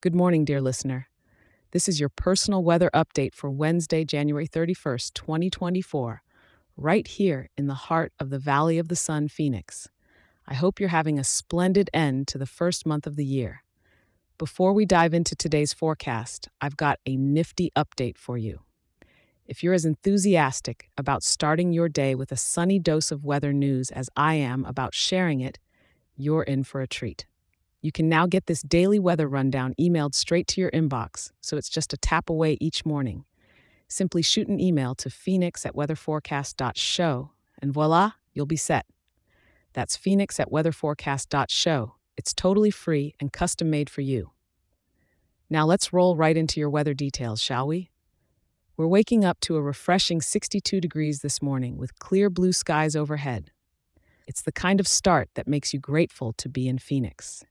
Good morning, dear listener. This is your personal weather update for Wednesday, January 31st, 2024, right here in the heart of the Valley of the Sun, Phoenix. I hope you're having a splendid end to the first month of the year. Before we dive into today's forecast, I've got a nifty update for you. If you're as enthusiastic about starting your day with a sunny dose of weather news as I am about sharing it, you're in for a treat. You can now get this daily weather rundown emailed straight to your inbox, so it's just a tap away each morning. Simply shoot an email to phoenix at weatherforecast.show, and voila, you'll be set. That's phoenix at weatherforecast.show. It's totally free and custom made for you. Now let's roll right into your weather details, shall we? We're waking up to a refreshing 62 degrees this morning with clear blue skies overhead. It's the kind of start that makes you grateful to be in Phoenix.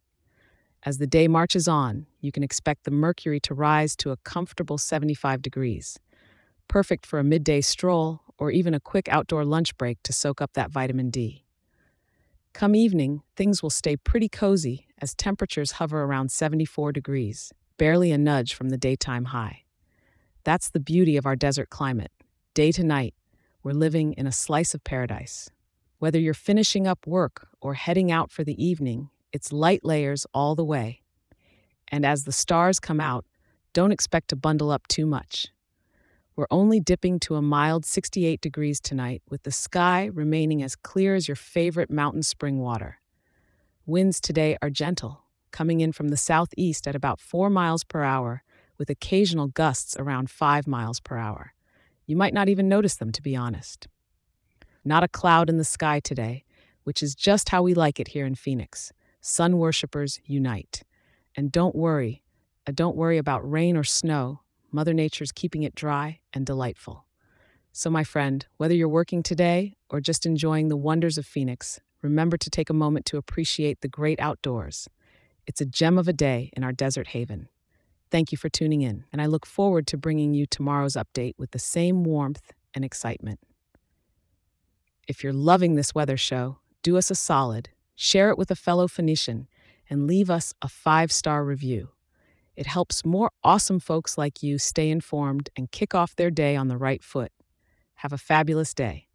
As the day marches on, you can expect the mercury to rise to a comfortable 75 degrees, perfect for a midday stroll or even a quick outdoor lunch break to soak up that vitamin D. Come evening, things will stay pretty cozy as temperatures hover around 74 degrees, barely a nudge from the daytime high. That's the beauty of our desert climate. Day to night, we're living in a slice of paradise. Whether you're finishing up work or heading out for the evening, it's light layers all the way. And as the stars come out, don't expect to bundle up too much. We're only dipping to a mild 68 degrees tonight, with the sky remaining as clear as your favorite mountain spring water. Winds today are gentle, coming in from the southeast at about 4 miles per hour, with occasional gusts around 5 miles per hour. You might not even notice them, to be honest. Not a cloud in the sky today, which is just how we like it here in Phoenix. Sun worshippers unite. And don't worry, uh, don't worry about rain or snow. Mother Nature's keeping it dry and delightful. So, my friend, whether you're working today or just enjoying the wonders of Phoenix, remember to take a moment to appreciate the great outdoors. It's a gem of a day in our desert haven. Thank you for tuning in, and I look forward to bringing you tomorrow's update with the same warmth and excitement. If you're loving this weather show, do us a solid share it with a fellow Phoenician, and leave us a five star review. It helps more awesome folks like you stay informed and kick off their day on the right foot. Have a fabulous day.